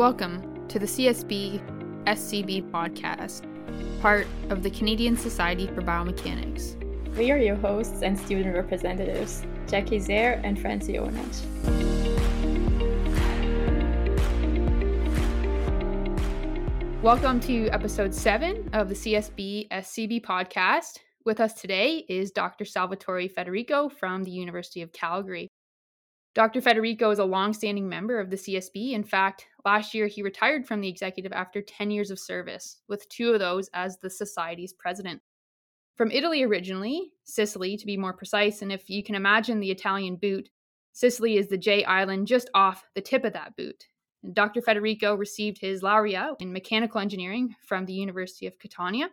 Welcome to the CSB SCB podcast, part of the Canadian Society for Biomechanics. We are your hosts and student representatives, Jackie Zaire and Francie Onech. Welcome to episode seven of the CSB SCB podcast. With us today is Dr. Salvatore Federico from the University of Calgary. Dr. Federico is a longstanding member of the CSB. In fact, last year he retired from the executive after 10 years of service, with two of those as the Society's president. From Italy originally, Sicily to be more precise, and if you can imagine the Italian boot, Sicily is the J island just off the tip of that boot. And Dr. Federico received his laurea in mechanical engineering from the University of Catania.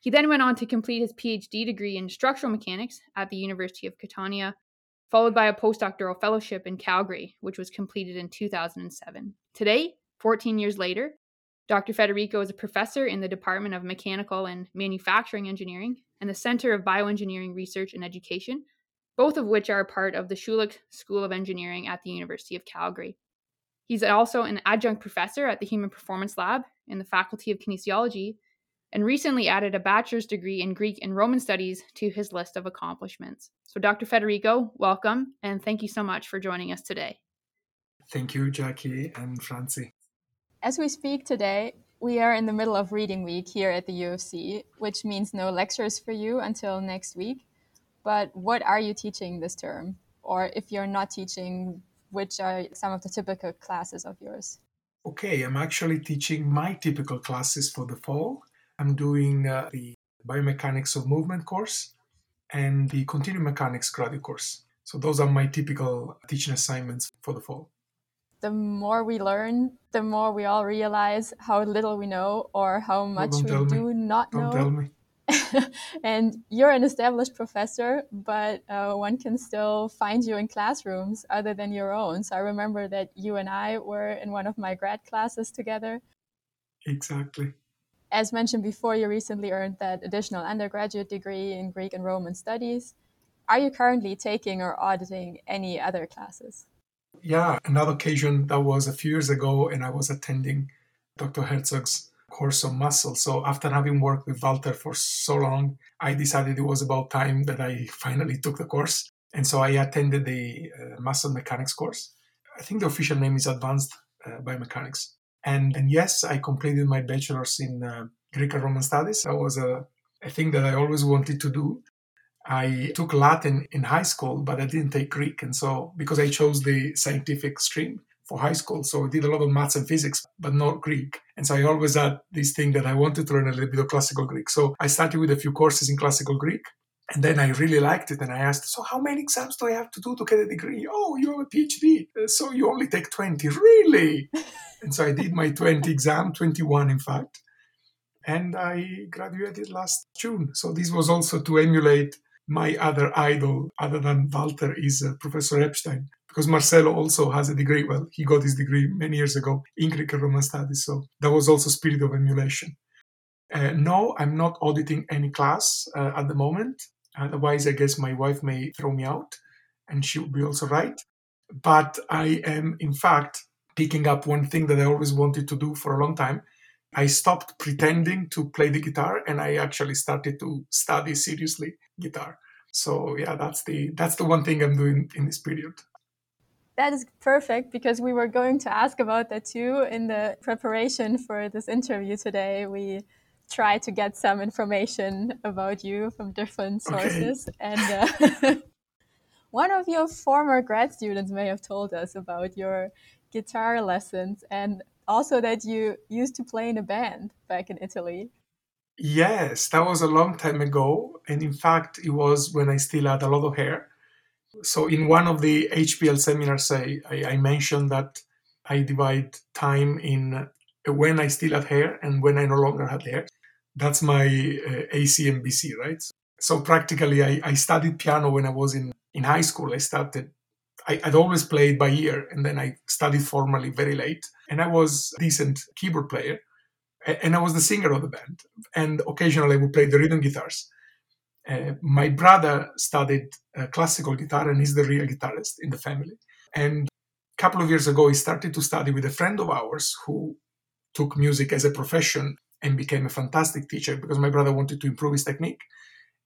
He then went on to complete his PhD degree in structural mechanics at the University of Catania followed by a postdoctoral fellowship in Calgary, which was completed in 2007. Today, 14 years later, Dr. Federico is a professor in the Department of Mechanical and Manufacturing Engineering and the Center of Bioengineering Research and Education, both of which are part of the Schulich School of Engineering at the University of Calgary. He's also an adjunct professor at the Human Performance Lab in the Faculty of Kinesiology and recently added a bachelor's degree in Greek and Roman studies to his list of accomplishments. So, Dr. Federico, welcome, and thank you so much for joining us today. Thank you, Jackie and Francie. As we speak today, we are in the middle of reading week here at the U of C, which means no lectures for you until next week. But what are you teaching this term? Or if you're not teaching, which are some of the typical classes of yours? Okay, I'm actually teaching my typical classes for the fall I'm doing uh, the biomechanics of movement course and the continuum mechanics graduate course. So those are my typical teaching assignments for the fall. The more we learn, the more we all realize how little we know or how much we do not don't know. Tell me. and you're an established professor, but uh, one can still find you in classrooms other than your own. So I remember that you and I were in one of my grad classes together. Exactly as mentioned before, you recently earned that additional undergraduate degree in Greek and Roman studies. Are you currently taking or auditing any other classes? Yeah, another occasion that was a few years ago, and I was attending Dr. Herzog's course on muscle. So after having worked with Walter for so long, I decided it was about time that I finally took the course. And so I attended the uh, muscle mechanics course. I think the official name is Advanced uh, Biomechanics. And, and yes, I completed my bachelor's in uh, Greek and Roman studies. That was a, a thing that I always wanted to do. I took Latin in high school, but I didn't take Greek. And so, because I chose the scientific stream for high school, so I did a lot of maths and physics, but not Greek. And so I always had this thing that I wanted to learn a little bit of classical Greek. So I started with a few courses in classical Greek. And then I really liked it. And I asked, So, how many exams do I have to do to get a degree? Oh, you have a PhD. So, you only take 20. Really? and so I did my 20 exam, 21 in fact, and I graduated last June. So this was also to emulate my other idol, other than Walter, is uh, Professor Epstein, because Marcelo also has a degree. Well, he got his degree many years ago in Greek and Roman studies, so that was also spirit of emulation. Uh, no, I'm not auditing any class uh, at the moment. Otherwise, I guess my wife may throw me out, and she would be also right. But I am, in fact, picking up one thing that I always wanted to do for a long time. I stopped pretending to play the guitar and I actually started to study seriously guitar. So yeah, that's the that's the one thing I'm doing in this period. That is perfect because we were going to ask about that too in the preparation for this interview today. We tried to get some information about you from different sources okay. and uh, one of your former grad students may have told us about your guitar lessons and also that you used to play in a band back in Italy. Yes, that was a long time ago. And in fact, it was when I still had a lot of hair. So, in one of the HPL seminars, I, I, I mentioned that I divide time in when I still had hair and when I no longer had hair. That's my uh, AC and BC, right? So, practically, I, I studied piano when I was in, in high school. I started I, would always played by ear, and then I studied formally very late. And I was a decent keyboard player, and I was the singer of the band. And occasionally I would play the rhythm guitars. Uh, my brother studied uh, classical guitar, and he's the real guitarist in the family. And a couple of years ago, he started to study with a friend of ours who took music as a profession and became a fantastic teacher because my brother wanted to improve his technique.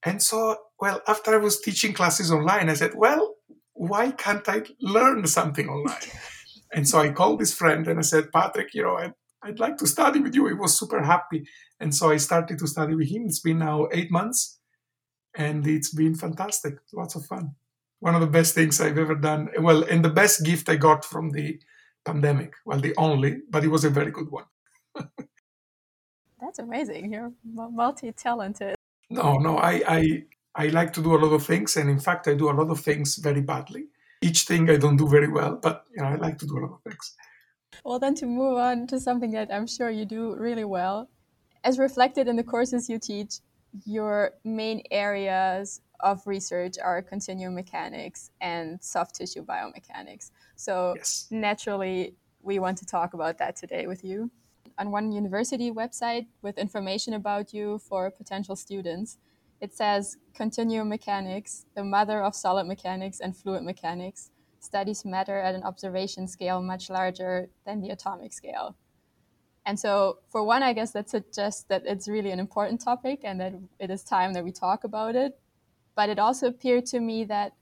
And so, well, after I was teaching classes online, I said, well, why can't I learn something online? and so I called this friend and I said, Patrick, you know, I'd, I'd like to study with you. He was super happy. And so I started to study with him. It's been now eight months and it's been fantastic. Lots of fun. One of the best things I've ever done. Well, and the best gift I got from the pandemic. Well, the only, but it was a very good one. That's amazing. You're multi-talented. No, no, I, I I like to do a lot of things, and in fact, I do a lot of things very badly. Each thing I don't do very well, but you know, I like to do a lot of things. Well, then to move on to something that I'm sure you do really well, as reflected in the courses you teach, your main areas of research are continuum mechanics and soft tissue biomechanics. So yes. naturally, we want to talk about that today with you on one university website with information about you for potential students. It says continuum mechanics, the mother of solid mechanics and fluid mechanics, studies matter at an observation scale much larger than the atomic scale. And so, for one, I guess that suggests that it's really an important topic and that it is time that we talk about it. But it also appeared to me that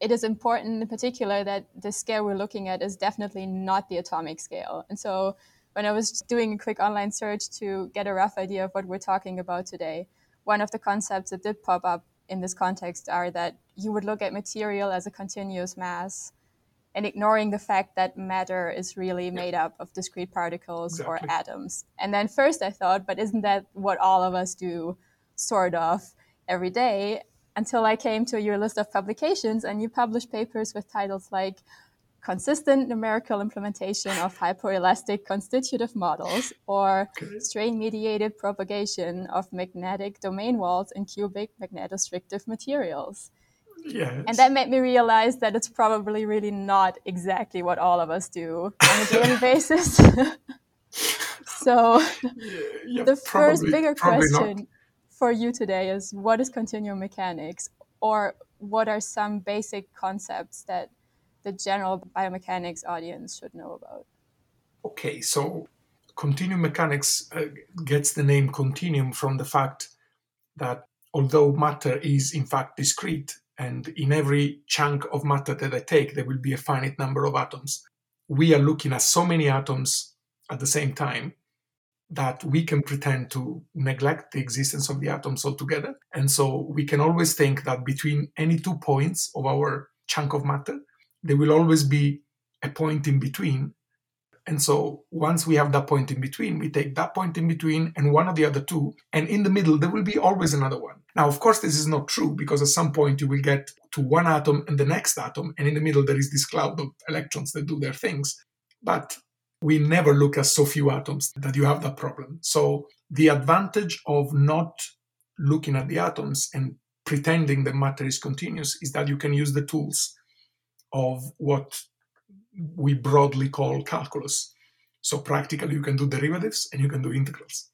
it is important in particular that the scale we're looking at is definitely not the atomic scale. And so, when I was doing a quick online search to get a rough idea of what we're talking about today, one of the concepts that did pop up in this context are that you would look at material as a continuous mass and ignoring the fact that matter is really made up of discrete particles exactly. or atoms. And then first I thought, but isn't that what all of us do sort of every day? Until I came to your list of publications and you publish papers with titles like consistent numerical implementation of hypoelastic constitutive models or strain mediated propagation of magnetic domain walls in cubic magnetostrictive materials. Yes. And that made me realize that it's probably really not exactly what all of us do on a daily basis. so, yeah, yeah, the probably, first bigger question not. for you today is what is continuum mechanics? Or what are some basic concepts that the general biomechanics audience should know about? Okay, so continuum mechanics uh, gets the name continuum from the fact that although matter is in fact discrete, and in every chunk of matter that I take, there will be a finite number of atoms. We are looking at so many atoms at the same time that we can pretend to neglect the existence of the atoms altogether. And so we can always think that between any two points of our chunk of matter, there will always be a point in between. And so once we have that point in between, we take that point in between and one of the other two, and in the middle, there will be always another one. Now, of course, this is not true because at some point you will get to one atom and the next atom, and in the middle, there is this cloud of electrons that do their things. But we never look at so few atoms that you have that problem. So the advantage of not looking at the atoms and pretending that matter is continuous is that you can use the tools of what we broadly call calculus. So practically, you can do derivatives and you can do integrals,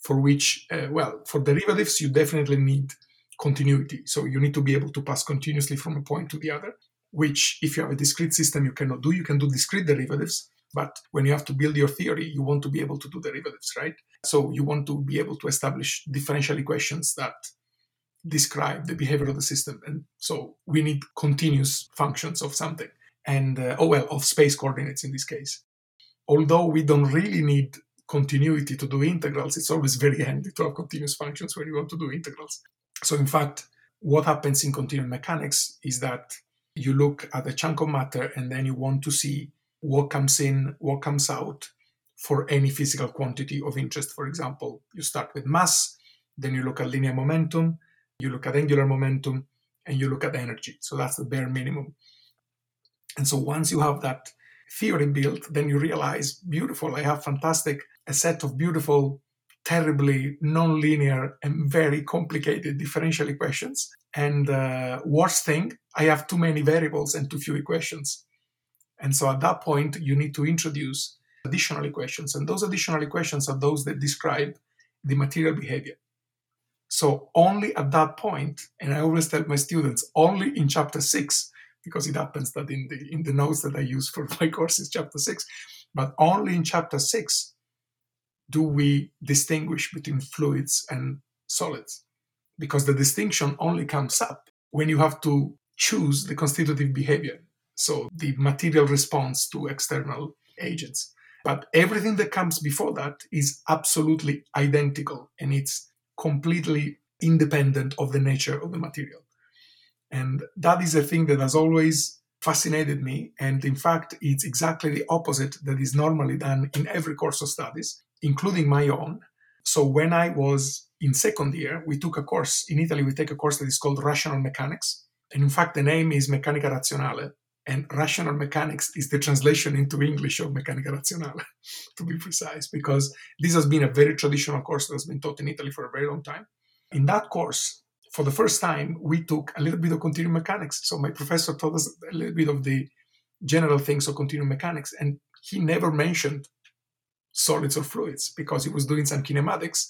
for which, uh, well, for derivatives, you definitely need continuity. So you need to be able to pass continuously from a point to the other, which if you have a discrete system, you cannot do. You can do discrete derivatives, but when you have to build your theory, you want to be able to do derivatives, right? So you want to be able to establish differential equations that describe the behavior of the system. And so we need continuous functions of something. And, uh, oh well, of space coordinates in this case. Although we don't really need continuity to do integrals, it's always very handy to have continuous functions when you want to do integrals. So, in fact, what happens in continuum mechanics is that you look at a chunk of matter and then you want to see what comes in, what comes out for any physical quantity of interest. For example, you start with mass, then you look at linear momentum, you look at angular momentum, and you look at energy. So that's the bare minimum. And so once you have that theory built, then you realize, beautiful, I have fantastic, a set of beautiful, terribly nonlinear and very complicated differential equations. And uh, worst thing, I have too many variables and too few equations. And so at that point, you need to introduce additional equations. And those additional equations are those that describe the material behavior. So only at that point, and I always tell my students, only in chapter six because it happens that in the in the notes that I use for my course is chapter six, but only in chapter six do we distinguish between fluids and solids, because the distinction only comes up when you have to choose the constitutive behavior, so the material response to external agents. But everything that comes before that is absolutely identical and it's completely independent of the nature of the material. And that is a thing that has always fascinated me. And in fact, it's exactly the opposite that is normally done in every course of studies, including my own. So when I was in second year, we took a course in Italy, we take a course that is called Rational Mechanics. And in fact, the name is Meccanica Razionale. And rational mechanics is the translation into English of Meccanica Razionale, to be precise, because this has been a very traditional course that has been taught in Italy for a very long time. In that course, for the first time, we took a little bit of continuum mechanics. So my professor taught us a little bit of the general things of continuum mechanics, and he never mentioned solids or fluids because he was doing some kinematics,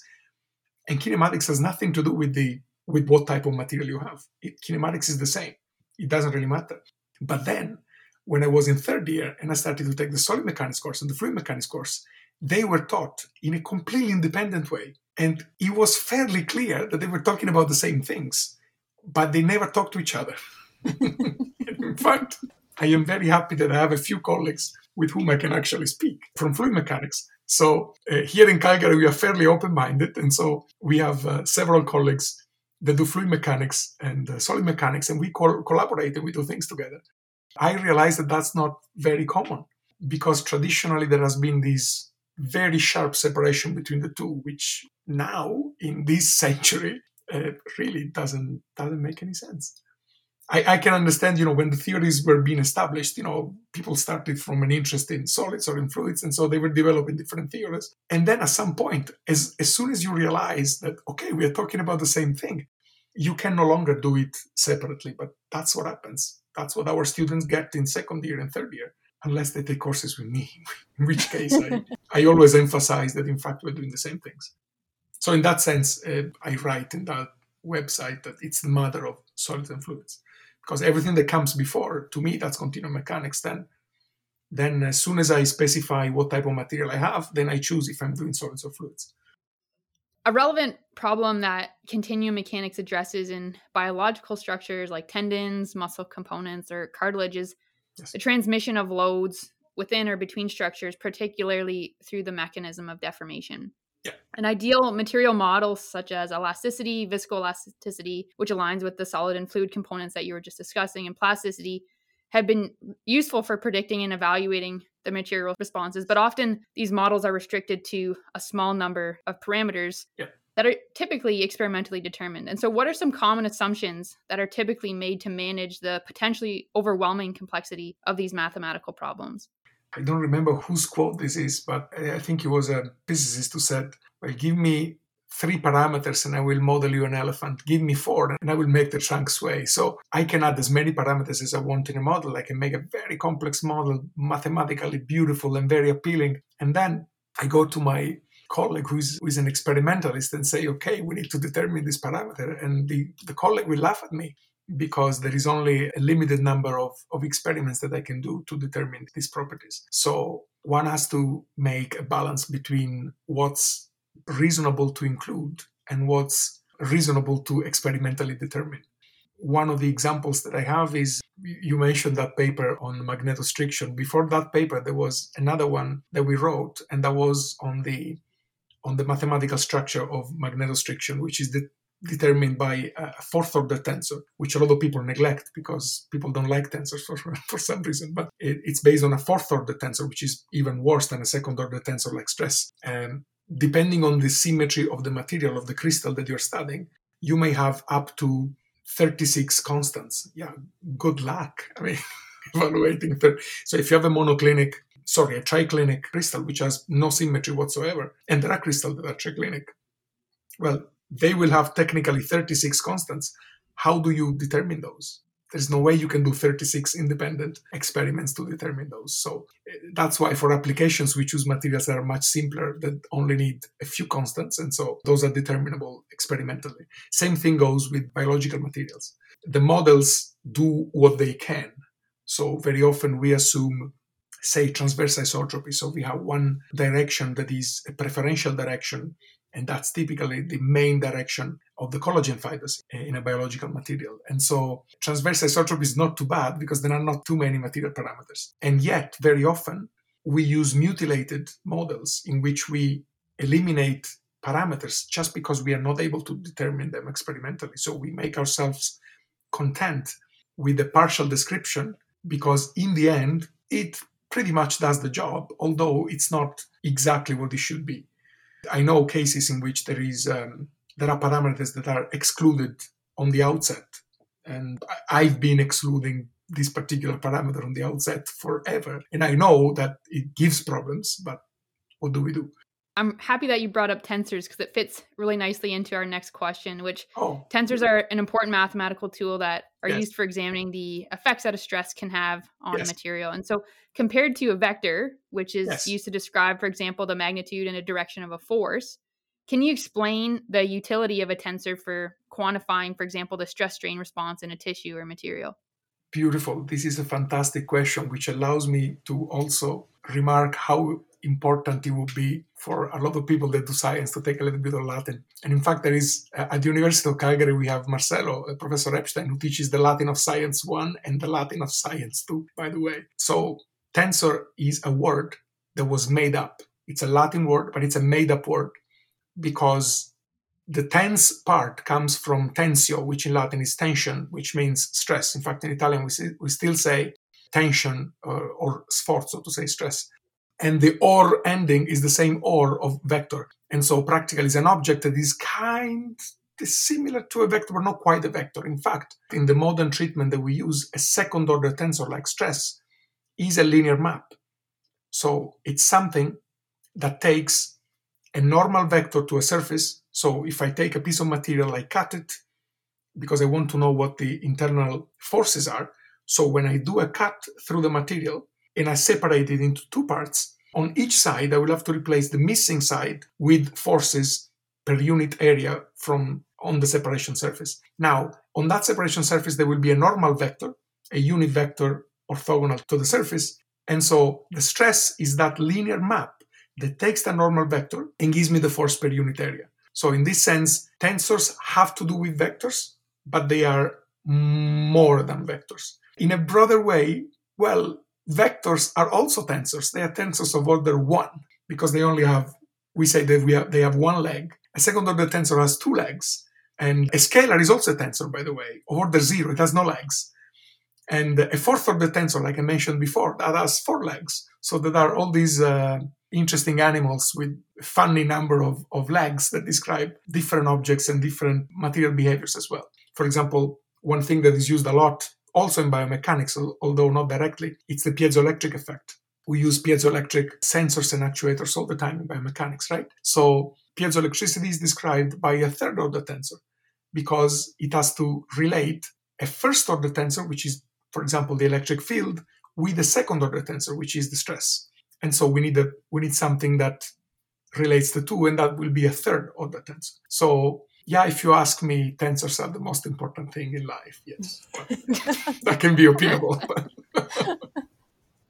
and kinematics has nothing to do with the with what type of material you have. It, kinematics is the same; it doesn't really matter. But then, when I was in third year and I started to take the solid mechanics course and the fluid mechanics course, they were taught in a completely independent way and it was fairly clear that they were talking about the same things, but they never talked to each other. in fact, I am very happy that I have a few colleagues with whom I can actually speak from fluid mechanics. So uh, here in Calgary, we are fairly open-minded, and so we have uh, several colleagues that do fluid mechanics and uh, solid mechanics, and we co- collaborate and we do things together. I realize that that's not very common because traditionally there has been this very sharp separation between the two, which now in this century uh, really doesn't doesn't make any sense. I, I, can understand, you know, when the theories were being established, you know, people started from an interest in solids or in fluids, and so they were developing different theories. And then at some point, as as soon as you realize that okay, we are talking about the same thing, you can no longer do it separately. But that's what happens. That's what our students get in second year and third year, unless they take courses with me, in which case I, I always emphasize that in fact we're doing the same things. So in that sense, uh, I write in that website that it's the mother of solids and fluids, because everything that comes before, to me, that's continuum mechanics. Then, then as soon as I specify what type of material I have, then I choose if I'm doing solids or fluids. A relevant problem that continuum mechanics addresses in biological structures like tendons, muscle components, or cartilage is yes. the transmission of loads within or between structures, particularly through the mechanism of deformation. Yeah. An ideal material model such as elasticity, viscoelasticity, which aligns with the solid and fluid components that you were just discussing, and plasticity have been useful for predicting and evaluating the material responses, but often these models are restricted to a small number of parameters yeah. that are typically experimentally determined. And so, what are some common assumptions that are typically made to manage the potentially overwhelming complexity of these mathematical problems? I don't remember whose quote this is, but I think it was a physicist who said, Well, give me three parameters and I will model you an elephant. Give me four and I will make the trunk sway. So I can add as many parameters as I want in a model. I can make a very complex model, mathematically beautiful and very appealing. And then I go to my colleague who's, who is an experimentalist and say, okay, we need to determine this parameter. And the, the colleague will laugh at me because there is only a limited number of, of experiments that I can do to determine these properties. So one has to make a balance between what's reasonable to include and what's reasonable to experimentally determine. One of the examples that I have is you mentioned that paper on magnetostriction. Before that paper, there was another one that we wrote, and that was on the on the mathematical structure of magnetostriction, which is the determined by a fourth order tensor, which a lot of people neglect because people don't like tensors for, for some reason. But it, it's based on a fourth order tensor, which is even worse than a second order tensor like stress. And depending on the symmetry of the material of the crystal that you're studying, you may have up to 36 constants. Yeah, good luck. I mean, evaluating. Thir- so if you have a monoclinic, sorry, a triclinic crystal which has no symmetry whatsoever, and there are crystals that are triclinic, well, they will have technically 36 constants. How do you determine those? There's no way you can do 36 independent experiments to determine those. So eh, that's why for applications we choose materials that are much simpler that only need a few constants. And so those are determinable experimentally. Same thing goes with biological materials. The models do what they can So very often we assume, say, transverse isotropy. So we have one direction that is a preferential direction, and that's typically the main direction of the collagen fibers in a biological material. And so transverse isotropy is not too bad because there are not too many material parameters. And yet, very often, we use mutilated models in which we eliminate parameters just because we are not able to determine them experimentally. So we make ourselves content with the partial description because in the end, it pretty much does the job, although it's not exactly what it should be. I know cases in which there is um, there are parameters that are excluded on the outset, and I've been excluding this particular parameter on the outset forever, and I know that it gives problems. But what do we do? I'm happy that you brought up tensors because it fits really nicely into our next question, which oh. tensors are an important mathematical tool that are yes. used for examining the effects that a stress can have on yes. a material. And so, compared to a vector, which is yes. used to describe, for example, the magnitude and a direction of a force, can you explain the utility of a tensor for quantifying, for example, the stress strain response in a tissue or material? Beautiful. This is a fantastic question, which allows me to also remark how important it would be for a lot of people that do science to take a little bit of Latin. And in fact, there is at the University of Calgary, we have Marcelo, uh, Professor Epstein, who teaches the Latin of Science 1 and the Latin of Science 2, by the way. So, tensor is a word that was made up. It's a Latin word, but it's a made up word because the tense part comes from tensio, which in Latin is tension, which means stress. In fact, in Italian, we, we still say tension or, or sforzo to say stress and the or ending is the same or of vector. And so practically is an object that is kind similar to a vector, but not quite a vector. In fact, in the modern treatment that we use, a second order tensor like stress is a linear map. So it's something that takes a normal vector to a surface. So if I take a piece of material, I cut it because I want to know what the internal forces are. So when I do a cut through the material, and I separate it into two parts. On each side, I will have to replace the missing side with forces per unit area from on the separation surface. Now, on that separation surface, there will be a normal vector, a unit vector orthogonal to the surface. And so the stress is that linear map that takes the normal vector and gives me the force per unit area. So in this sense, tensors have to do with vectors, but they are more than vectors. In a broader way, well, vectors are also tensors. They are tensors of order one because they only have, we say that we have, they have one leg. A second order tensor has two legs. And a scalar is also a tensor, by the way, of order zero. It has no legs. And a fourth order tensor, like I mentioned before, that has four legs. So there are all these uh, interesting animals with funny number of, of legs that describe different objects and different material behaviors as well. For example, one thing that is used a lot also in biomechanics, although not directly, it's the piezoelectric effect. We use piezoelectric sensors and actuators all the time in biomechanics, right? So piezoelectricity is described by a third order tensor because it has to relate a first order tensor, which is, for example, the electric field, with a second order tensor, which is the stress. And so we need a, we need something that relates the two, and that will be a third order tensor. So yeah, if you ask me, tensors are the most important thing in life. Yes, that can be opinable.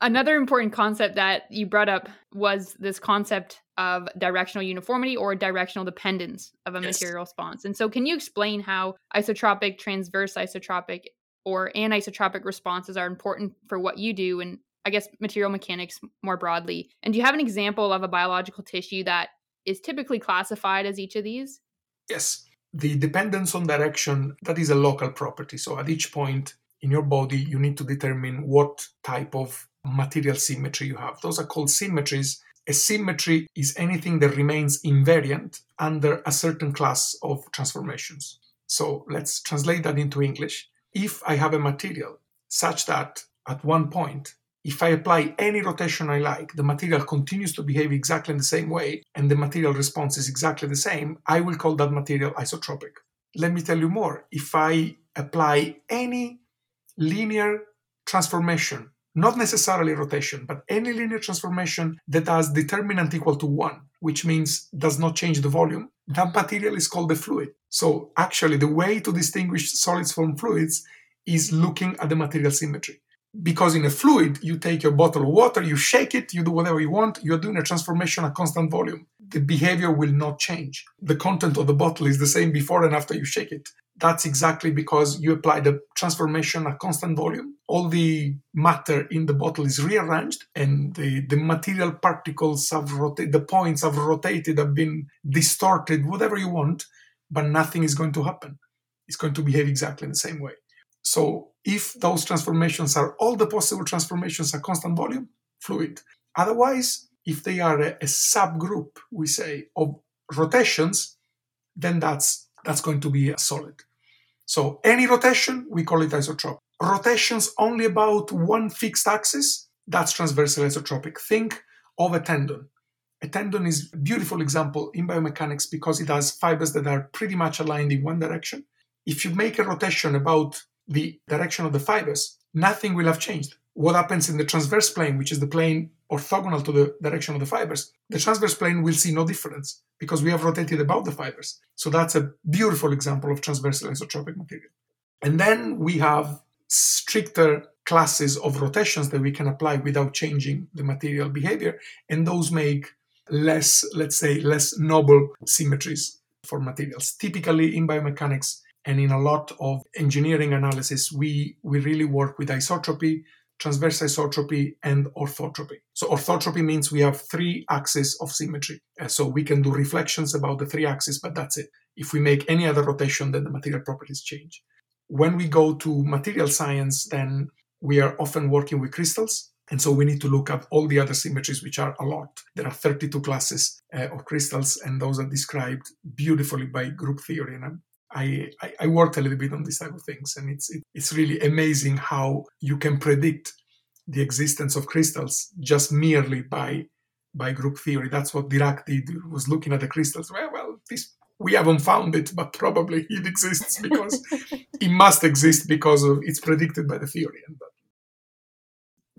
Another important concept that you brought up was this concept of directional uniformity or directional dependence of a yes. material response. And so, can you explain how isotropic, transverse isotropic, or anisotropic responses are important for what you do and I guess material mechanics more broadly? And do you have an example of a biological tissue that is typically classified as each of these? Yes. The dependence on direction, that is a local property. So at each point in your body, you need to determine what type of material symmetry you have. Those are called symmetries. A symmetry is anything that remains invariant under a certain class of transformations. So let's translate that into English. If I have a material such that at one point if I apply any rotation I like, the material continues to behave exactly in the same way, and the material response is exactly the same, I will call that material isotropic. Let me tell you more. If I apply any linear transformation, not necessarily rotation, but any linear transformation that has determinant equal to 1, which means does not change the volume, that material is called a fluid. So actually, the way to distinguish solids from fluids is looking at the material symmetry. Because in a fluid, you take your bottle of water, you shake it, you do whatever you want, you're doing a transformation at constant volume. The behavior will not change. The content of the bottle is the same before and after you shake it. That's exactly because you apply the transformation at constant volume. All the matter in the bottle is rearranged and the, the material particles have rotated, the points have rotated, have been distorted, whatever you want, but nothing is going to happen. It's going to behave exactly the same way. So if those transformations are all the possible transformations at constant volume, fluid. Otherwise, if they are a, a subgroup, we say, of rotations, then that's that's going to be a solid. So any rotation, we call it isotropic. Rotations only about one fixed axis, that's transversal isotropic. Think of a tendon. A tendon is a beautiful example in biomechanics because it has fibers that are pretty much aligned in one direction. If you make a rotation about the direction of the fibers, nothing will have changed. What happens in the transverse plane, which is the plane orthogonal to the direction of the fibers, the transverse plane will see no difference because we have rotated about the fibers. So that's a beautiful example of transversal isotropic material. And then we have stricter classes of rotations that we can apply without changing the material behavior, and those make less, let's say, less noble symmetries for materials. Typically in biomechanics, and in a lot of engineering analysis, we, we really work with isotropy, transverse isotropy, and orthotropy. So, orthotropy means we have three axes of symmetry. Uh, so, we can do reflections about the three axes, but that's it. If we make any other rotation, then the material properties change. When we go to material science, then we are often working with crystals. And so we need to look at all the other symmetries, which are a lot. There are 32 classes uh, of crystals, and those are described beautifully by group theory. And I'm I, I, I worked a little bit on these type of things, and it's it, it's really amazing how you can predict the existence of crystals just merely by by group theory. That's what Dirac did. Was looking at the crystals. Well, well, this we haven't found it, but probably it exists because it must exist because of it's predicted by the theory. And uh,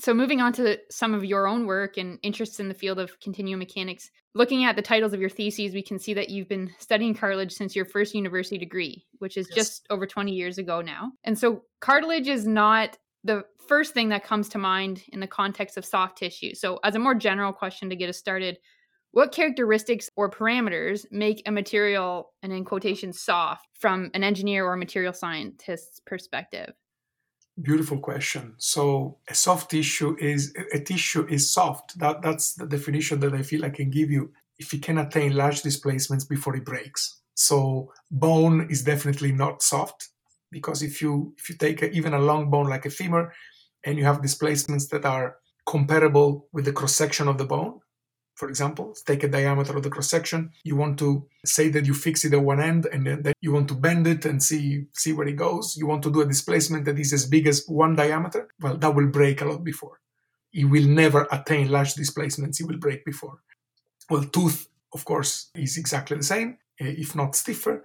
so, moving on to some of your own work and interests in the field of continuum mechanics, looking at the titles of your theses, we can see that you've been studying cartilage since your first university degree, which is yes. just over 20 years ago now. And so, cartilage is not the first thing that comes to mind in the context of soft tissue. So, as a more general question to get us started, what characteristics or parameters make a material, and in quotation, soft from an engineer or material scientist's perspective? Beautiful question. So a soft tissue is a tissue is soft. That that's the definition that I feel I can give you if it can attain large displacements before it breaks. So bone is definitely not soft because if you if you take a, even a long bone like a femur and you have displacements that are comparable with the cross section of the bone, for example, take a diameter of the cross section. You want to say that you fix it at one end and then you want to bend it and see see where it goes. You want to do a displacement that is as big as one diameter. Well, that will break a lot before. It will never attain large displacements. It will break before. Well, tooth, of course, is exactly the same, eh, if not stiffer.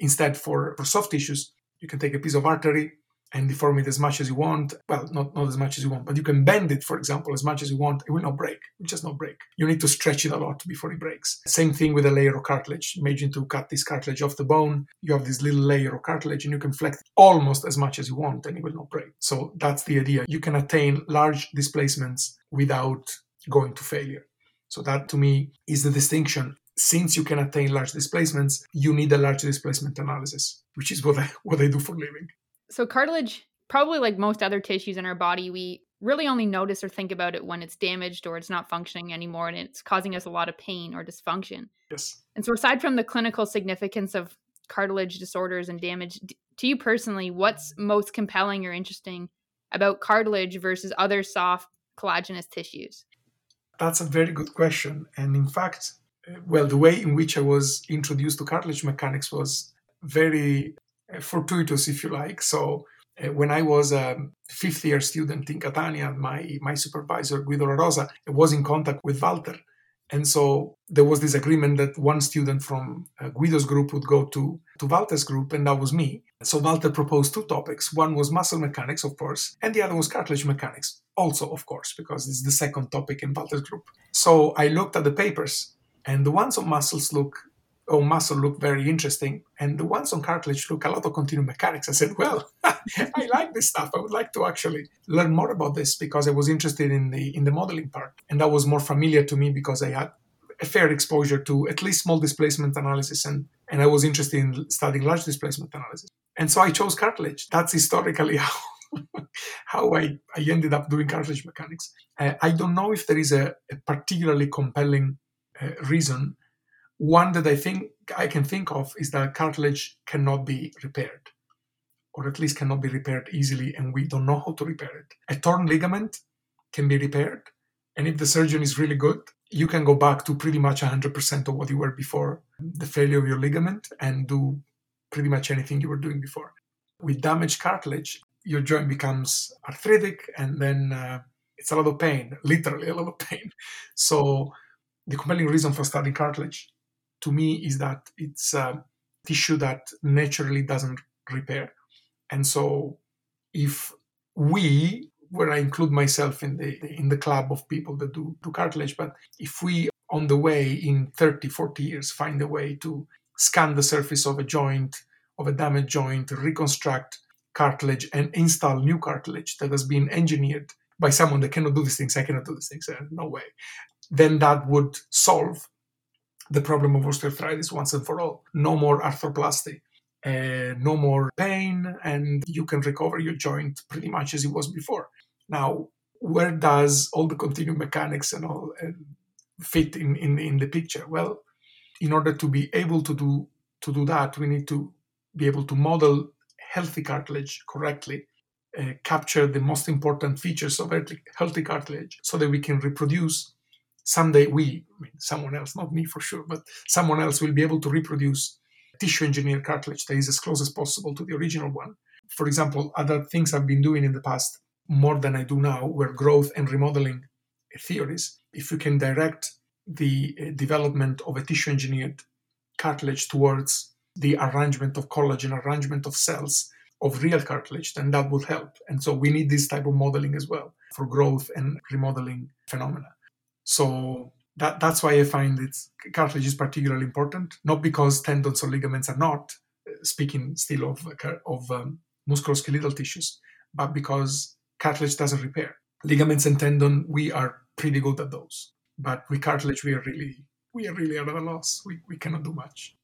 Instead, for, for soft tissues, you can take a piece of artery, and deform it as much as you want. Well, not, not as much as you want, but you can bend it, for example, as much as you want. It will not break. It will just not break. You need to stretch it a lot before it breaks. Same thing with a layer of cartilage. Imagine to cut this cartilage off the bone. You have this little layer of cartilage and you can flex almost as much as you want and it will not break. So that's the idea. You can attain large displacements without going to failure. So that to me is the distinction since you can attain large displacements, you need a large displacement analysis, which is what I what I do for living. So, cartilage, probably like most other tissues in our body, we really only notice or think about it when it's damaged or it's not functioning anymore and it's causing us a lot of pain or dysfunction. Yes. And so, aside from the clinical significance of cartilage disorders and damage, to you personally, what's most compelling or interesting about cartilage versus other soft collagenous tissues? That's a very good question. And in fact, uh, well, the way in which I was introduced to cartilage mechanics was very fortuitous, if you like. So uh, when I was a fifth year student in Catania, my, my supervisor, Guido La Rosa, was in contact with Walter. And so there was this agreement that one student from uh, Guido's group would go to, to Walter's group, and that was me. So Walter proposed two topics. One was muscle mechanics, of course, and the other was cartilage mechanics, also, of course, because it's the second topic in Walter's group. So I looked at the papers, and the ones on muscles look on muscle look very interesting, and the ones on cartilage look a lot of continuum mechanics. I said, well, I like this stuff. I would like to actually learn more about this because I was interested in the in the modeling part, and that was more familiar to me because I had a fair exposure to at least small displacement analysis, and and I was interested in studying large displacement analysis, and so I chose cartilage. That's historically how. how I, I ended up doing cartilage mechanics. Uh, I don't know if there is a, a particularly compelling uh, reason one that I think I can think of is that cartilage cannot be repaired, or at least cannot be repaired easily, and we don't know how to repair it. A torn ligament can be repaired, and if the surgeon is really good, you can go back to pretty much 100% of what you were before the failure of your ligament and do pretty much anything you were doing before. With damaged cartilage, your joint becomes arthritic, and then uh, it's a lot of pain, literally a lot of pain. So, the compelling reason for studying cartilage to me is that it's a tissue that naturally doesn't repair. And so if we, where I include myself in the in the club of people that do, do cartilage, but if we on the way in 30, 40 years find a way to scan the surface of a joint, of a damaged joint, reconstruct cartilage and install new cartilage that has been engineered by someone that cannot do these things, I cannot do these things, uh, no way, then that would solve the problem of osteoarthritis once and for all. No more arthroplasty, uh, no more pain, and you can recover your joint pretty much as it was before. Now, where does all the continuum mechanics and all uh, fit in, in in the picture? Well, in order to be able to do to do that, we need to be able to model healthy cartilage correctly, uh, capture the most important features of healthy cartilage, so that we can reproduce someday we, I mean, someone else, not me for sure, but someone else will be able to reproduce tissue engineered cartilage that is as close as possible to the original one. For example, other things I've been doing in the past more than I do now were growth and remodeling theories. If you can direct the uh, development of a tissue engineered cartilage towards the arrangement of collagen, arrangement of cells of real cartilage, then that would help. And so we need this type of modeling as well for growth and remodeling phenomena. So that, that's why I find it's cartilage is particularly important, not because tendons or ligaments are not, uh, speaking still of, uh, of um, musculoskeletal tissues, but because cartilage doesn't repair. Ligaments and tendon, we are pretty good at those. But with cartilage, we are really, we are really at a loss. We, we cannot do much.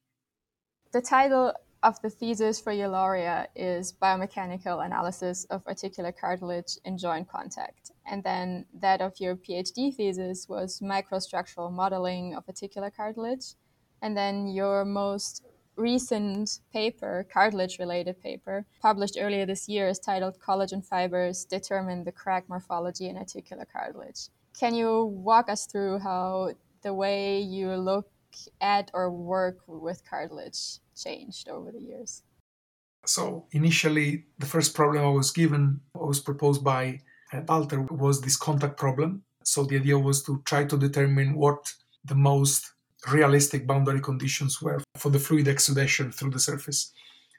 The title of the thesis for your laurea is biomechanical analysis of articular cartilage in joint contact. And then that of your PhD thesis was microstructural modeling of articular cartilage. And then your most recent paper, cartilage related paper, published earlier this year, is titled Collagen Fibers Determine the Crack Morphology in Articular Cartilage. Can you walk us through how the way you look at or work with cartilage changed over the years? So initially, the first problem I was given I was proposed by Walter was this contact problem. So the idea was to try to determine what the most realistic boundary conditions were for the fluid exudation through the surface.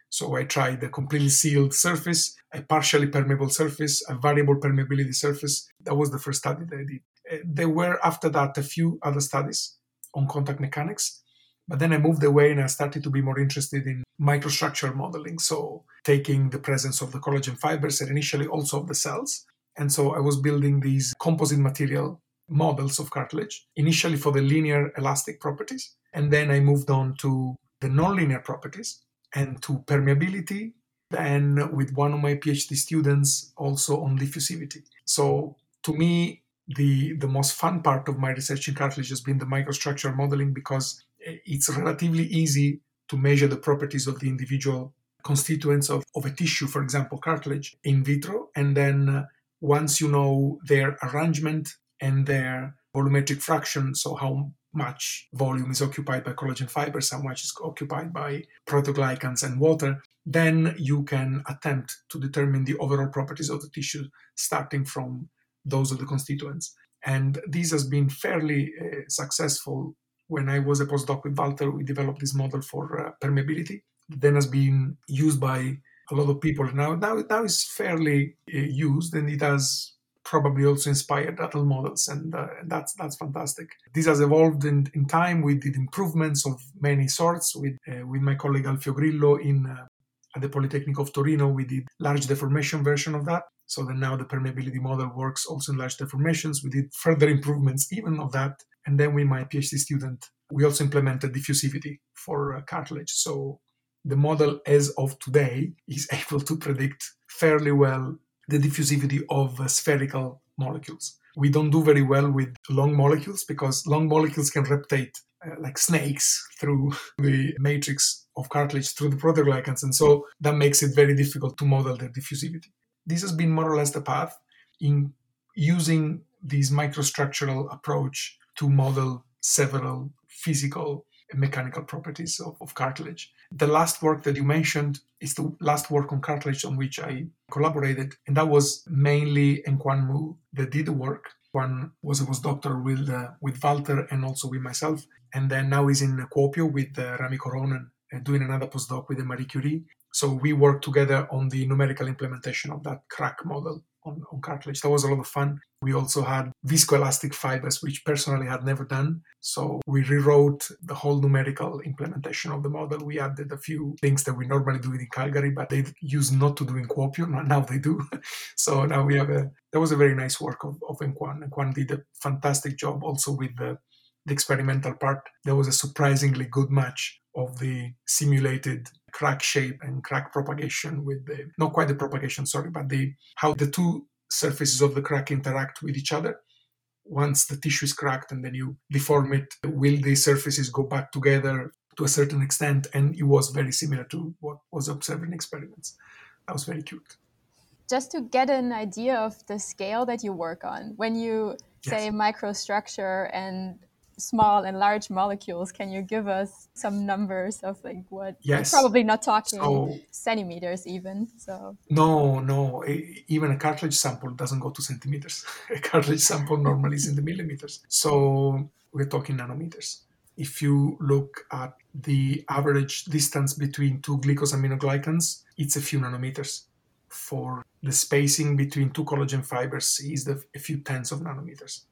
So I tried a completely sealed surface, a partially permeable surface, a variable permeability surface. That was the first study that I did. Uh, there were after that a few other studies on contact mechanics. But then I moved away and I started to be more interested in microstructure modeling. So taking the presence of the collagen fibers and initially also of the cells. And so I was building these composite material models of cartilage, initially for the linear elastic properties. And then I moved on to the nonlinear properties and to permeability. Then with one of my PhD students also on diffusivity. So to me, the the most fun part of my research in cartilage has been the microstructure modeling because it's relatively easy to measure the properties of the individual constituents of, of a tissue, for example, cartilage, in vitro. And then uh, once you know their arrangement and their volumetric fraction, so how much volume is occupied by collagen fibers, how much is occupied by proteoglycans and water, then you can attempt to determine the overall properties of the tissue starting from those of the constituents. And this has been fairly uh, successful when I was a postdoc with Walter, we developed this model for uh, permeability. Then has been used by a lot of people. Now, now, now it's fairly uh, used, and it has probably also inspired other models, and uh, that's that's fantastic. This has evolved in, in time. We did improvements of many sorts with uh, with my colleague Alfio Grillo in uh, at the Polytechnic of Torino. We did large deformation version of that, so that now the permeability model works also in large deformations. We did further improvements even of that, and then with my PhD student, we also implemented diffusivity for uh, cartilage. So the model as of today is able to predict fairly well the diffusivity of uh, spherical molecules. We don't do very well with long molecules because long molecules can reptate uh, like snakes through the matrix of cartilage through the proteoglycans, and so that makes it very difficult to model their diffusivity. This has been more or less the path in using this microstructural approach to model several physical and mechanical properties of, of cartilage. The last work that you mentioned is the last work on cartilage on which I collaborated, and that was mainly Enquan Mu that did the work. One was a postdoctor with uh, with Walter and also with myself, and then now he's in Kuopio with uh, Rami Korhonen uh, doing another postdoc with Marie Curie. So we worked together on the numerical implementation of that crack model on, on cartilage. That was a lot of fun. We also had viscoelastic fibers, which personally had never done. So we rewrote the whole numerical implementation of the model. We added a few things that we normally do in Calgary, but they used not to do in Kuopio. Now they do. so now we have a, that was a very nice work of, of Enquan. Enquan did a fantastic job also with the, the experimental part. There was a surprisingly good match of the simulated crack shape and crack propagation with the not quite the propagation sorry but the how the two surfaces of the crack interact with each other. Once the tissue is cracked and then you deform it will the surfaces go back together to a certain extent? And it was very similar to what was observed in experiments. That was very cute. Just to get an idea of the scale that you work on when you say yes. microstructure and small and large molecules. Can you give us some numbers of like what? Yes. Probably not talking so, centimeters even. So no, no. Even a cartilage sample doesn't go to centimeters. a cartilage sample normally is in the millimeters. So we're talking nanometers. If you look at the average distance between two glycosaminoglycans, it's a few nanometers. For the spacing between two collagen fibers is the, a few tens of nanometers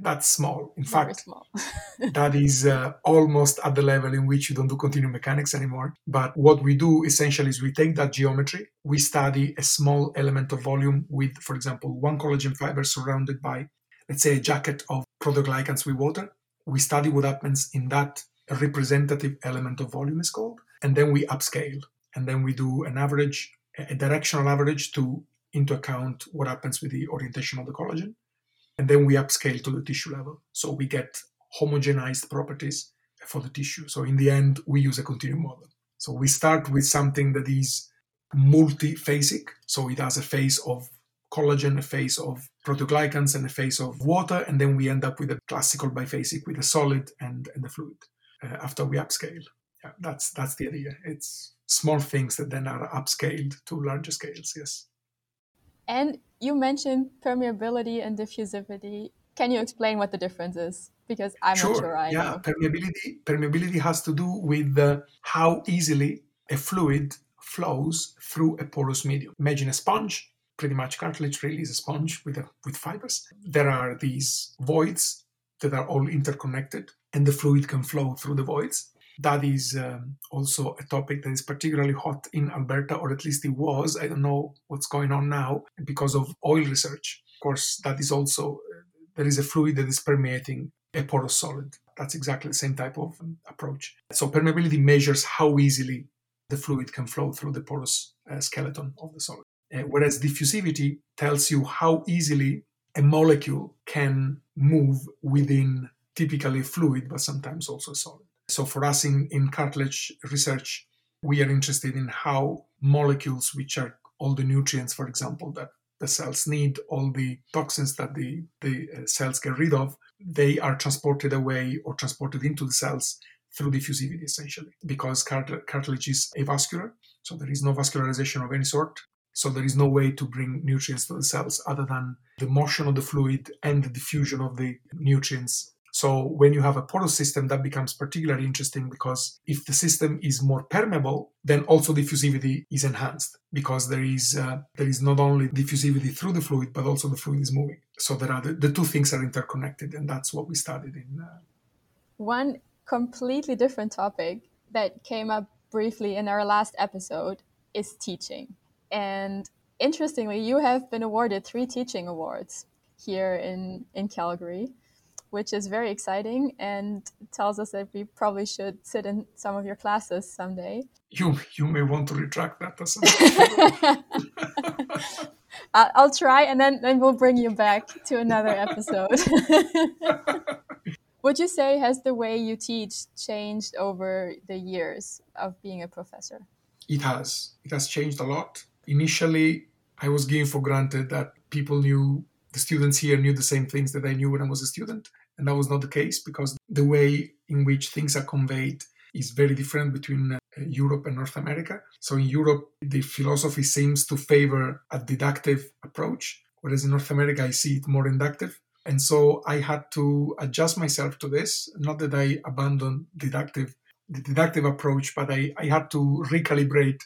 that's small. In Very fact, small. that is uh, almost at the level in which you don't do continuum mechanics anymore. But what we do essentially is we take that geometry, we study a small element of volume with, for example, one collagen fiber surrounded by, let's say, a jacket of proteoglycans with water. We study what happens in that representative element of volume is called, and then we upscale, and then we do an average, a directional average to into account what happens with the orientation of the collagen and then we upscale to the tissue level. So we get homogenized properties for the tissue. So in the end, we use a continuum model. So we start with something that is multiphasic. So it has a phase of collagen, a phase of proteoglycans, and a phase of water. And then we end up with a classical biphasic with a solid and, and the fluid uh, after we upscale. Yeah, that's that's the idea. It's small things that then are upscaled to larger scales. Yes. And you mentioned permeability and diffusivity. Can you explain what the difference is? Because I'm sure. not sure I yeah. know. Permeability, permeability has to do with uh, how easily a fluid flows through a porous medium. Imagine a sponge. Pretty much cartilage really is a sponge with, a, with fibers. There are these voids that are all interconnected, and the fluid can flow through the voids that is um, also a topic that is particularly hot in Alberta, or at least it was. I don't know what's going on now because of oil research. Of course, that is also, uh, there is a fluid that is permeating a porous solid. That's exactly the same type of um, approach. So, permeability measures how easily the fluid can flow through the porous uh, skeleton of the solid. Uh, whereas diffusivity tells you how easily a molecule can move within typically a fluid, but sometimes also a solid. So for us in, in cartilage research, we are interested in how molecules, which are all the nutrients, for example, that the cells need, all the toxins that the, the uh, cells get rid of, they are transported away or transported into the cells through diffusivity, essentially, because cart- cartilage is avascular, so there is no vascularization of any sort. So there is no way to bring nutrients to the cells other than the motion of the fluid and the diffusion of the nutrients So when you have a porous system, that becomes particularly interesting because if the system is more permeable, then also diffusivity is enhanced because there is uh, there is not only diffusivity through the fluid, but also the fluid is moving. So there are the, the two things are interconnected, and that's what we studied in. Uh... One completely different topic that came up briefly in our last episode is teaching, and interestingly, you have been awarded three teaching awards here in in Calgary which is very exciting and tells us that we probably should sit in some of your classes someday. You you may want to retract that. I'll try, and then then we'll bring you back to another episode. Would you say has the way you teach changed over the years of being a professor? It has. It has changed a lot. Initially, I was given for granted that people knew the students here knew the same things that I knew when I was a student. And that was not the case because the way in which things are conveyed is very different between uh, Europe and North America. So in Europe, the philosophy seems to favor a deductive approach, whereas in North America, I see it more inductive. And so I had to adjust myself to this. Not that I abandoned deductive, the deductive approach, but I, I had to recalibrate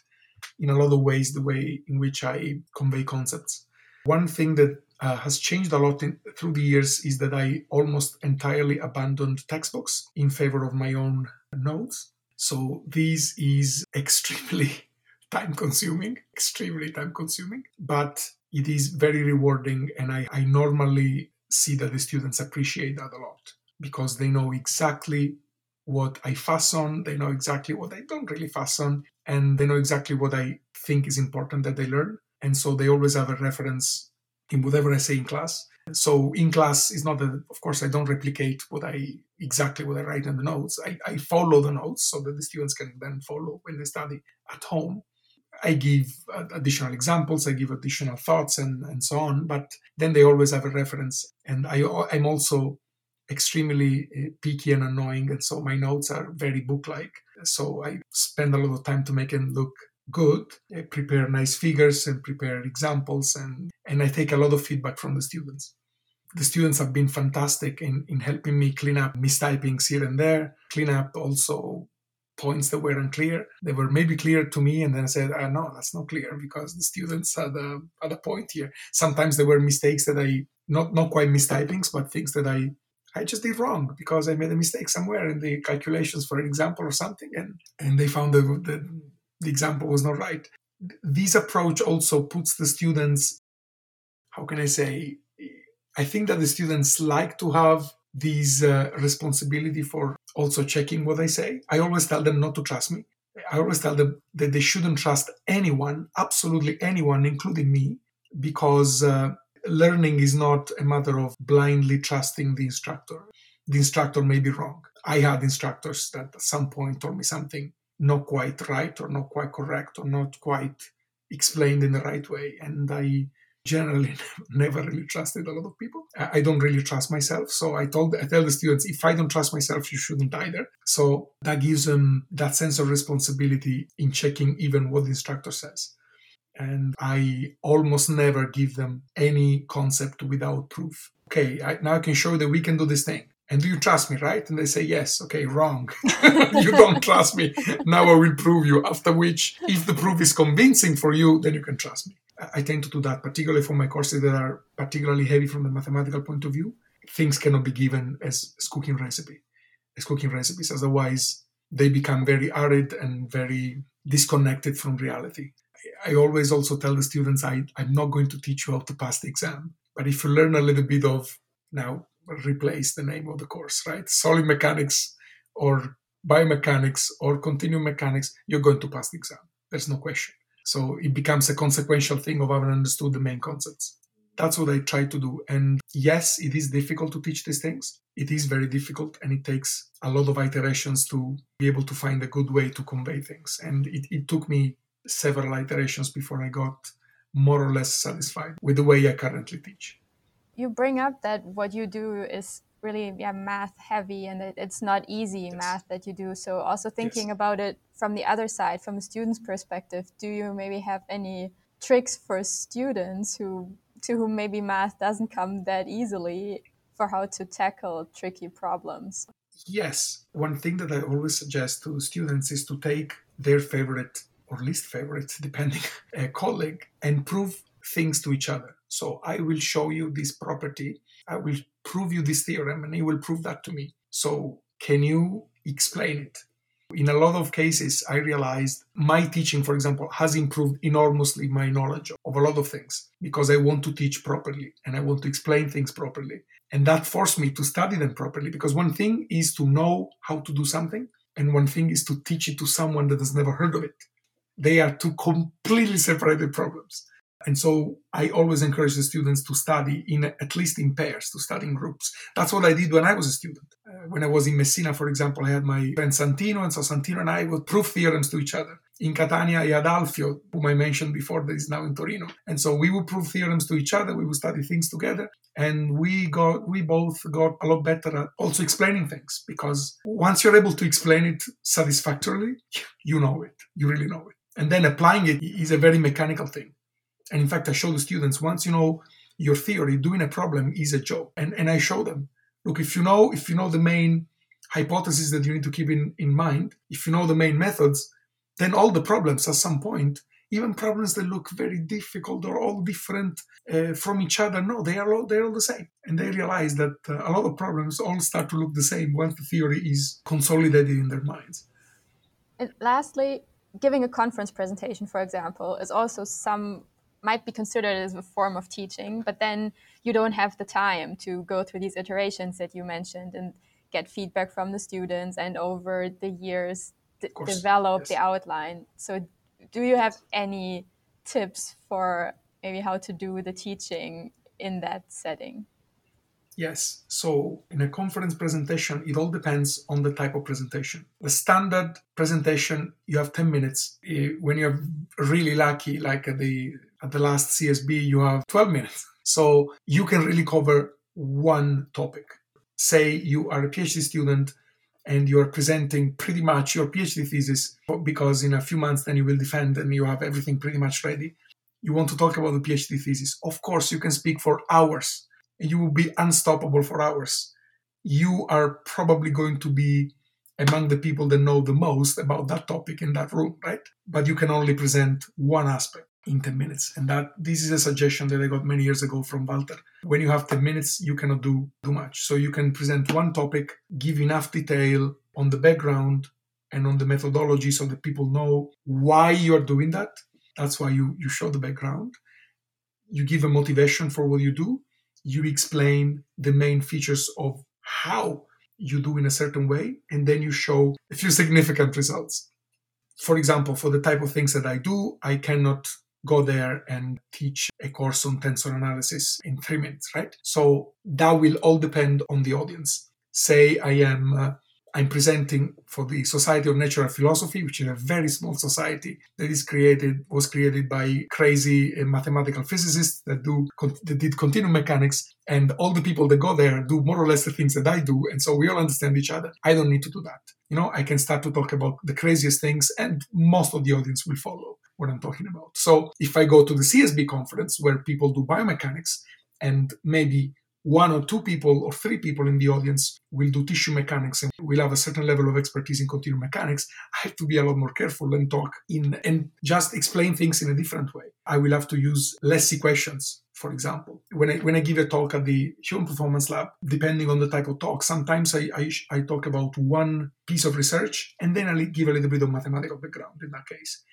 in a lot of ways the way in which I convey concepts. One thing that uh, has changed a lot in, through the years is that I almost entirely abandoned textbooks in favor of my own notes. So this is extremely time consuming, extremely time consuming, but it is very rewarding. And I, I normally see that the students appreciate that a lot because they know exactly what I fuss on, they know exactly what I don't really fuss on, and they know exactly what I think is important that they learn. And so they always have a reference in whatever I say in class. So in class is not that, of course, I don't replicate what I exactly what I write in the notes. I, I follow the notes so that the students can then follow when they study at home. I give additional examples, I give additional thoughts, and, and so on. But then they always have a reference. And I, I'm also extremely uh, picky and annoying. And so my notes are very book like. So I spend a lot of time to make them look good, I prepare nice figures and prepare examples, and, and I take a lot of feedback from the students. The students have been fantastic in, in helping me clean up mistypings here and there, clean up also points that were unclear. They were maybe clear to me, and then I said, ah, no, that's not clear because the students had a, had a point here. Sometimes there were mistakes that I, not, not quite mistypings, but things that I I just did wrong because I made a mistake somewhere in the calculations for an example or something, and and they found the, the the example was not right. This approach also puts the students, how can I say, I think that the students like to have this uh, responsibility for also checking what I say. I always tell them not to trust me. I always tell them that they shouldn't trust anyone, absolutely anyone, including me, because uh, learning is not a matter of blindly trusting the instructor. The instructor may be wrong. I had instructors that at some point told me something not quite right or not quite correct or not quite explained in the right way. And I generally never really trusted a lot of people. I don't really trust myself. So I told I tell the students, if I don't trust myself, you shouldn't either. So that gives them that sense of responsibility in checking even what the instructor says. And I almost never give them any concept without proof. Okay, I, now I can show you that we can do this thing and do you trust me, right? And they say, yes. Okay, wrong. you don't trust me. Now I will prove you. After which, if the proof is convincing for you, then you can trust me. I tend to do that, particularly for my courses that are particularly heavy from the mathematical point of view. Things cannot be given as, as cooking recipe, as cooking recipes. Otherwise, they become very arid and very disconnected from reality. I always also tell the students, I, I'm not going to teach you how to pass the exam. But if you learn a little bit of now replace the name of the course, right? Solid mechanics or biomechanics or continuum mechanics, you're going to pass the exam. There's no question. So it becomes a consequential thing of having understood the main concepts. That's what I try to do. And yes, it is difficult to teach these things. It is very difficult and it takes a lot of iterations to be able to find a good way to convey things. And it, it took me several iterations before I got more or less satisfied with the way I currently teach you bring up that what you do is really yeah math heavy and it, it's not easy yes. math that you do so also thinking yes. about it from the other side from a student's perspective do you maybe have any tricks for students who to whom maybe math doesn't come that easily for how to tackle tricky problems. Yes. One thing that I always suggest to students is to take their favorite or least favorite, depending, a colleague and prove things to each other. So I will show you this property, I will prove you this theorem, and he will prove that to me. So can you explain it? In a lot of cases, I realized my teaching, for example, has improved enormously my knowledge of a lot of things because I want to teach properly and I want to explain things properly. And that forced me to study them properly because one thing is to know how to do something, and one thing is to teach it to someone that has never heard of it. They are two completely separated problems. And so I always encourage the students to study in at least in pairs, to study in groups. That's what I did when I was a student. Uh, when I was in Messina, for example, I had my friend Santino, and so Santino and I would prove theorems to each other. In Catania, I had Alfio, whom I mentioned before, that is now in Torino. And so we would prove theorems to each other. We would study things together, and we got we both got a lot better at also explaining things because once you're able to explain it satisfactorily, you know it. You really know it. And then applying it is a very mechanical thing and in fact, I show the students once you know your theory, doing a problem is a job. And, and I show them, look, if you know if you know the main hypothesis that you need to keep in, in mind, if you know the main methods, then all the problems at some point, even problems that look very difficult or all different uh, from each other, no, they are all, they're all the same. And they realize that uh, a lot of problems all start to look the same once the theory is consolidated in their minds. And lastly, giving a conference presentation, for example, is also some might be considered as a form of teaching, but then you don't have the time to go through these iterations that you mentioned and get feedback from the students and over the years d- develop yes. the outline. So, do you have any tips for maybe how to do the teaching in that setting? Yes. So in a conference presentation, it all depends on the type of presentation. The standard presentation, you have 10 minutes. Eh, when you're really lucky, like the at the last CSB, you have 12 minutes. So you can really cover one topic. Say you are a PhD student and you are presenting pretty much your PhD thesis because in a few months then you will defend and you have everything pretty much ready. You want to talk about the PhD thesis. Of course, you can speak for hours and you will be unstoppable for hours. You are probably going to be among the people that know the most about that topic in that room, right? But you can only present one aspect in 10 minutes. And that this is a suggestion that I got many years ago from Walter. When you have 10 minutes, you cannot do too much. So you can present one topic, give enough detail on the background and on the methodology so that people know why you're doing that. That's why you, you show the background. You give a motivation for what you do. You explain the main features of how you do in a certain way, and then you show a few significant results. For example, for the type of things that I do, I cannot go there and teach a course on tensor analysis in three minutes, right? So that will all depend on the audience. Say I am uh, I'm presenting for the Society of Natural Philosophy, which is a very small society that is created was created by crazy uh, mathematical physicists that do that did continuum mechanics, and all the people that go there do more or less the things that I do, and so we all understand each other. I don't need to do that. You know, I can start to talk about the craziest things, and most of the audience will follow what I'm talking about. So if I go to the CSB conference where people do biomechanics and maybe one or two people or three people in the audience will do tissue mechanics and will have a certain level of expertise in continuum mechanics, I have to be a lot more careful and talk in and just explain things in a different way. I will have to use less equations, for example. When I when I give a talk at the Human Performance Lab, depending on the type of talk, sometimes I, I, I talk about one piece of research and then I give a little bit of mathematical background in that case.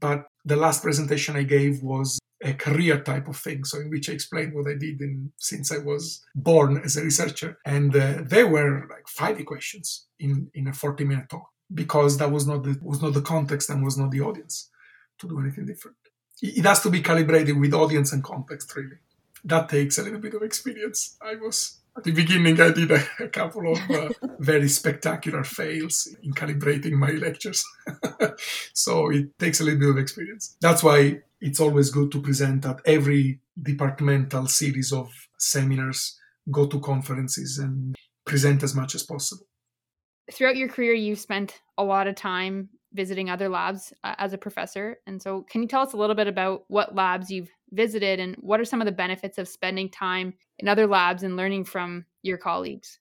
But the last presentation I gave was a career type of thing, so in which I explained what I did in, since I was born as a researcher. And uh, there were like five equations in, in a 40 minute talk because that was not the was not the context and was not the audience to do anything different. It has to be calibrated with audience and context, really. That takes a little bit of experience. I was at the beginning, I did a, couple of uh, very spectacular fails in calibrating my lectures. so it takes a little bit of experience. That's why it's always good to present at every departmental series of seminars, go to conferences, and present as much as possible. Throughout your career, you've spent a lot of time visiting other labs uh, as a professor. And so, can you tell us a little bit about what labs you've visited and what are some of the benefits of spending time in other labs and learning from your colleagues?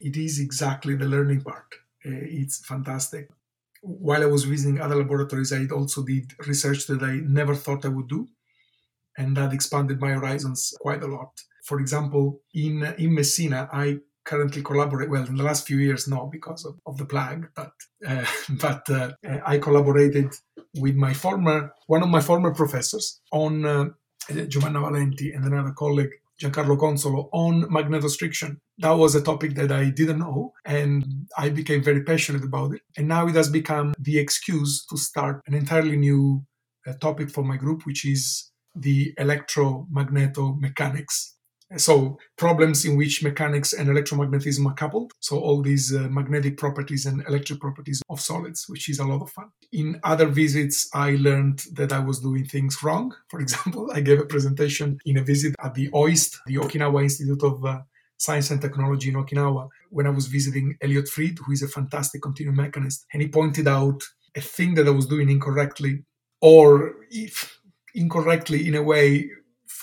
It is exactly the learning part. Uh, it's fantastic. While I was visiting other laboratories, I also did research that I never thought I would do, and that expanded my horizons quite a lot. For example, in in Messina, I currently collaborate well in the last few years no because of, of the plague but uh, but uh, i collaborated with my former one of my former professors on uh, giovanna valenti and another colleague giancarlo consolo on magnetostriction that was a topic that i didn't know and i became very passionate about it. And now it has become the excuse to start an entirely new uh, topic for my group which is the electromagnetomechanics so problems in which mechanics and electromagnetism are coupled. So all these uh, magnetic properties and electric properties of solids, which is a lot of fun. In other visits, I learned that I was doing things wrong. For example, I gave a presentation in a visit at the OIST, the Okinawa Institute of uh, Science and Technology in Okinawa, when I was visiting Elliot Fried, who is a fantastic continuum mechanist, and he pointed out a thing that I was doing incorrectly, or if incorrectly in a way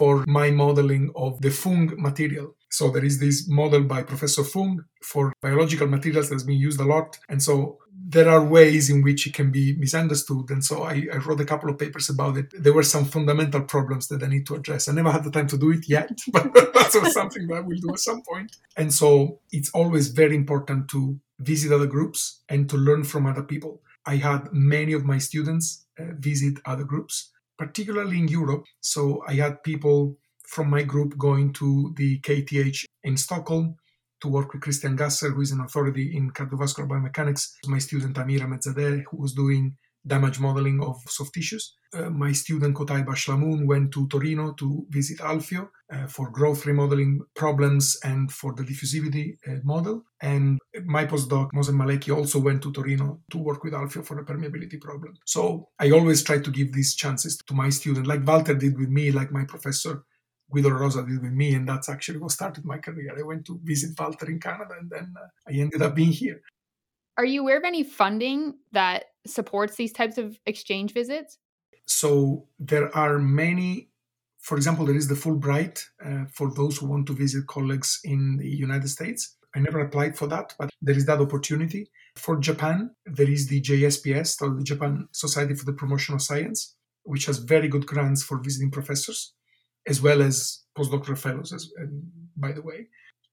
for my modeling of the Fung material. So there is this model by Professor Fung for biological materials that's been used a lot. And so there are ways in which it can be misunderstood. And so I, I, wrote a couple of papers about it. There were some fundamental problems that I need to address. I never had the time to do it yet, but that's something that I will do at some point. And so it's always very important to visit other groups and to learn from other people. I had many of my students uh, visit other groups particularly in Europe. So I had people from my group going to the KTH in Stockholm to work with Christian Gasser, who is an authority in cardiovascular biomechanics. My student Amir Ahmedzadeh, who was doing damage modeling of soft tissues. Uh, my student Qotaiba Shlamoun went to Torino to visit Alfio uh, for growth remodeling problems and for the diffusivity uh, model. And my postdoc, Mohsen Maleki, also went to Torino to work with Alfio for a permeability problem. So I always try to give these chances to my student, like Walter did with me, like my professor Guido Rosa did with me, and that's actually what started my career. I went to visit Walter in Canada, and then uh, I ended up being here. Are you aware of any funding that supports these types of exchange visits? So there are many. For example, there is the Fulbright uh, for those who want to visit colleagues in the United States. I never applied for that, but there is that opportunity. For Japan, there is the JSPS, or the Japan Society for the Promotion of Science, which has very good grants for visiting professors, as well as postdoctoral fellows, as, by the way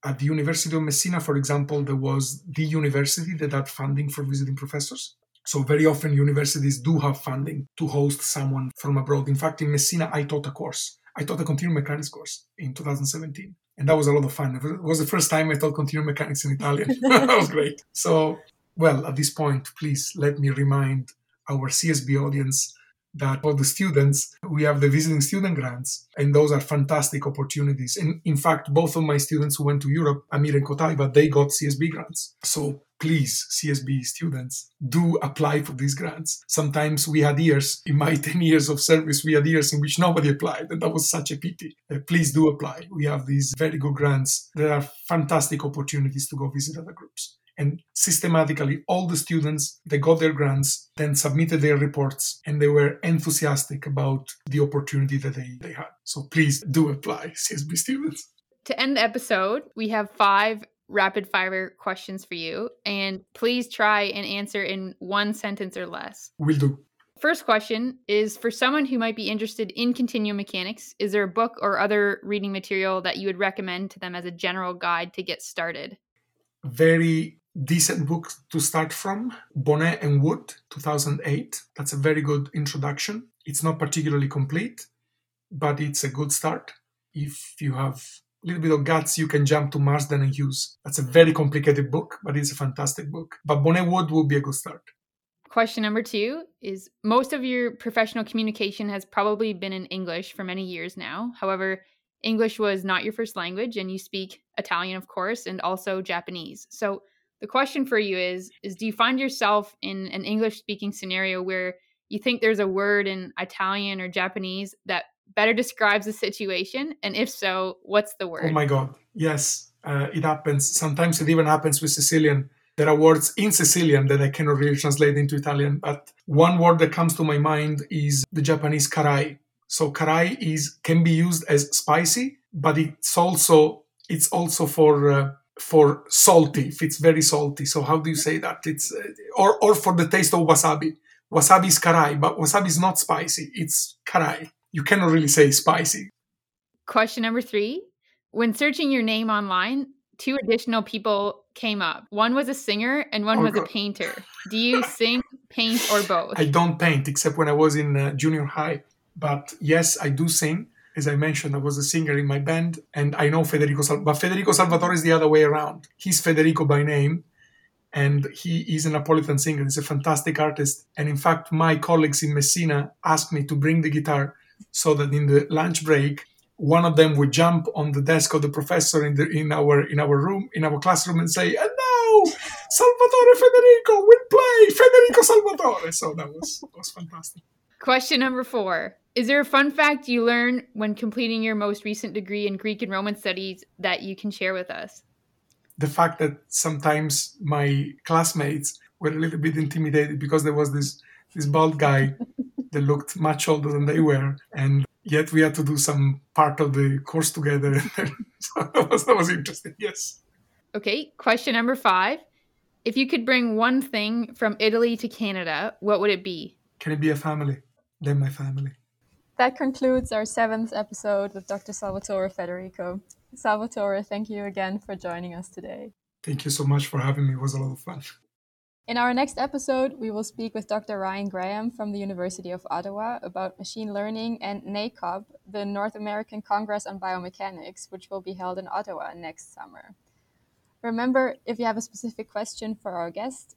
at the University of Messina, for example, there was the university that had funding for visiting professors. So very often universities do have funding to host someone from abroad. In fact, in Messina, I taught a course. I taught a continuum mechanics course in 2017. And that was a lot of fun. It was the first time I taught continuum mechanics in Italian. that was great. So, well, at this point, please let me remind our CSB audience that for the students, we have the visiting student grants, and those are fantastic opportunities. And in fact, both of my students who went to Europe, Amir and Qotaiba, they got CSB grants. So please, CSB students, do apply for these grants. Sometimes we had years, in my 10 years of service, we had years in which nobody applied, and that was such a pity. Uh, please do apply. We have these very good grants. There are fantastic opportunities to go visit other groups and systematically all the students they got their grants then submitted their reports and they were enthusiastic about the opportunity that they, they had so please do apply csb students to end the episode we have five rapid fire questions for you and please try and answer in one sentence or less will do First question is for someone who might be interested in continuum mechanics, is there a book or other reading material that you would recommend to them as a general guide to get started? Very decent book to start from Bonet and Wood, 2008. That's a very good introduction. It's not particularly complete, but it's a good start. If you have little bit of guts, you can jump to Marsden and Hughes. That's a very complicated book, but it's a fantastic book. But Bonet Wood would be a good start. Question number two is most of your professional communication has probably been in English for many years now. However, English was not your first language, and you speak Italian, of course, and also Japanese. So, the question for you is is do you find yourself in an english speaking scenario where you think there's a word in italian or japanese that better describes the situation and if so what's the word oh my god yes uh, it happens sometimes it even happens with sicilian there are words in sicilian that i cannot really translate into italian but one word that comes to my mind is the japanese karai so karai is can be used as spicy but it's also it's also for uh, for salty if it's very salty. So how do you say that? It's uh, or or for the taste of wasabi. Wasabi is karai, but wasabi is not spicy. It's karai. You cannot really say spicy. Question number three: When searching your name online, two additional people came up. One was a singer and one oh, was God. a painter. Do you sing, paint, or both? I don't paint except when I was in uh, junior high. But yes, I do sing. As I mentioned, I was a singer in my band, and I know Federico. Sal- but Federico Salvatore is the other way around. He's Federico by name, and he is a Napolitan singer. He's a fantastic artist. And in fact, my colleagues in Messina asked me to bring the guitar so that in the lunch break one of them would jump on the desk of the professor in the in our in our room in our classroom and say, "And now Salvatore Federico will play Federico Salvatore." So that was was fantastic. Question number four: Is there a fun fact you learned when completing your most recent degree in Greek and Roman studies that you can share with us? The fact that sometimes my classmates were a little bit intimidated because there was this this bald guy that looked much older than they were, and yet we had to do some part of the course together. so that was that was interesting. Yes. Okay. Question number five: If you could bring one thing from Italy to Canada, what would it be? Can it be a family? Then my family. That concludes our seventh episode with Dr. Salvatore Federico. Salvatore, thank you again for joining us today. Thank you so much for having me. It was a lot of fun. In our next episode, we will speak with Dr. Ryan Graham from the University of Ottawa about machine learning and NACOB, the North American Congress on Biomechanics, which will be held in Ottawa next summer. Remember, if you have a specific question for our guest,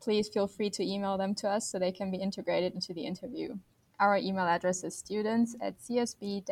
please feel free to email them to us so they can be integrated into the interview. Our email address is students at csb-scb.com.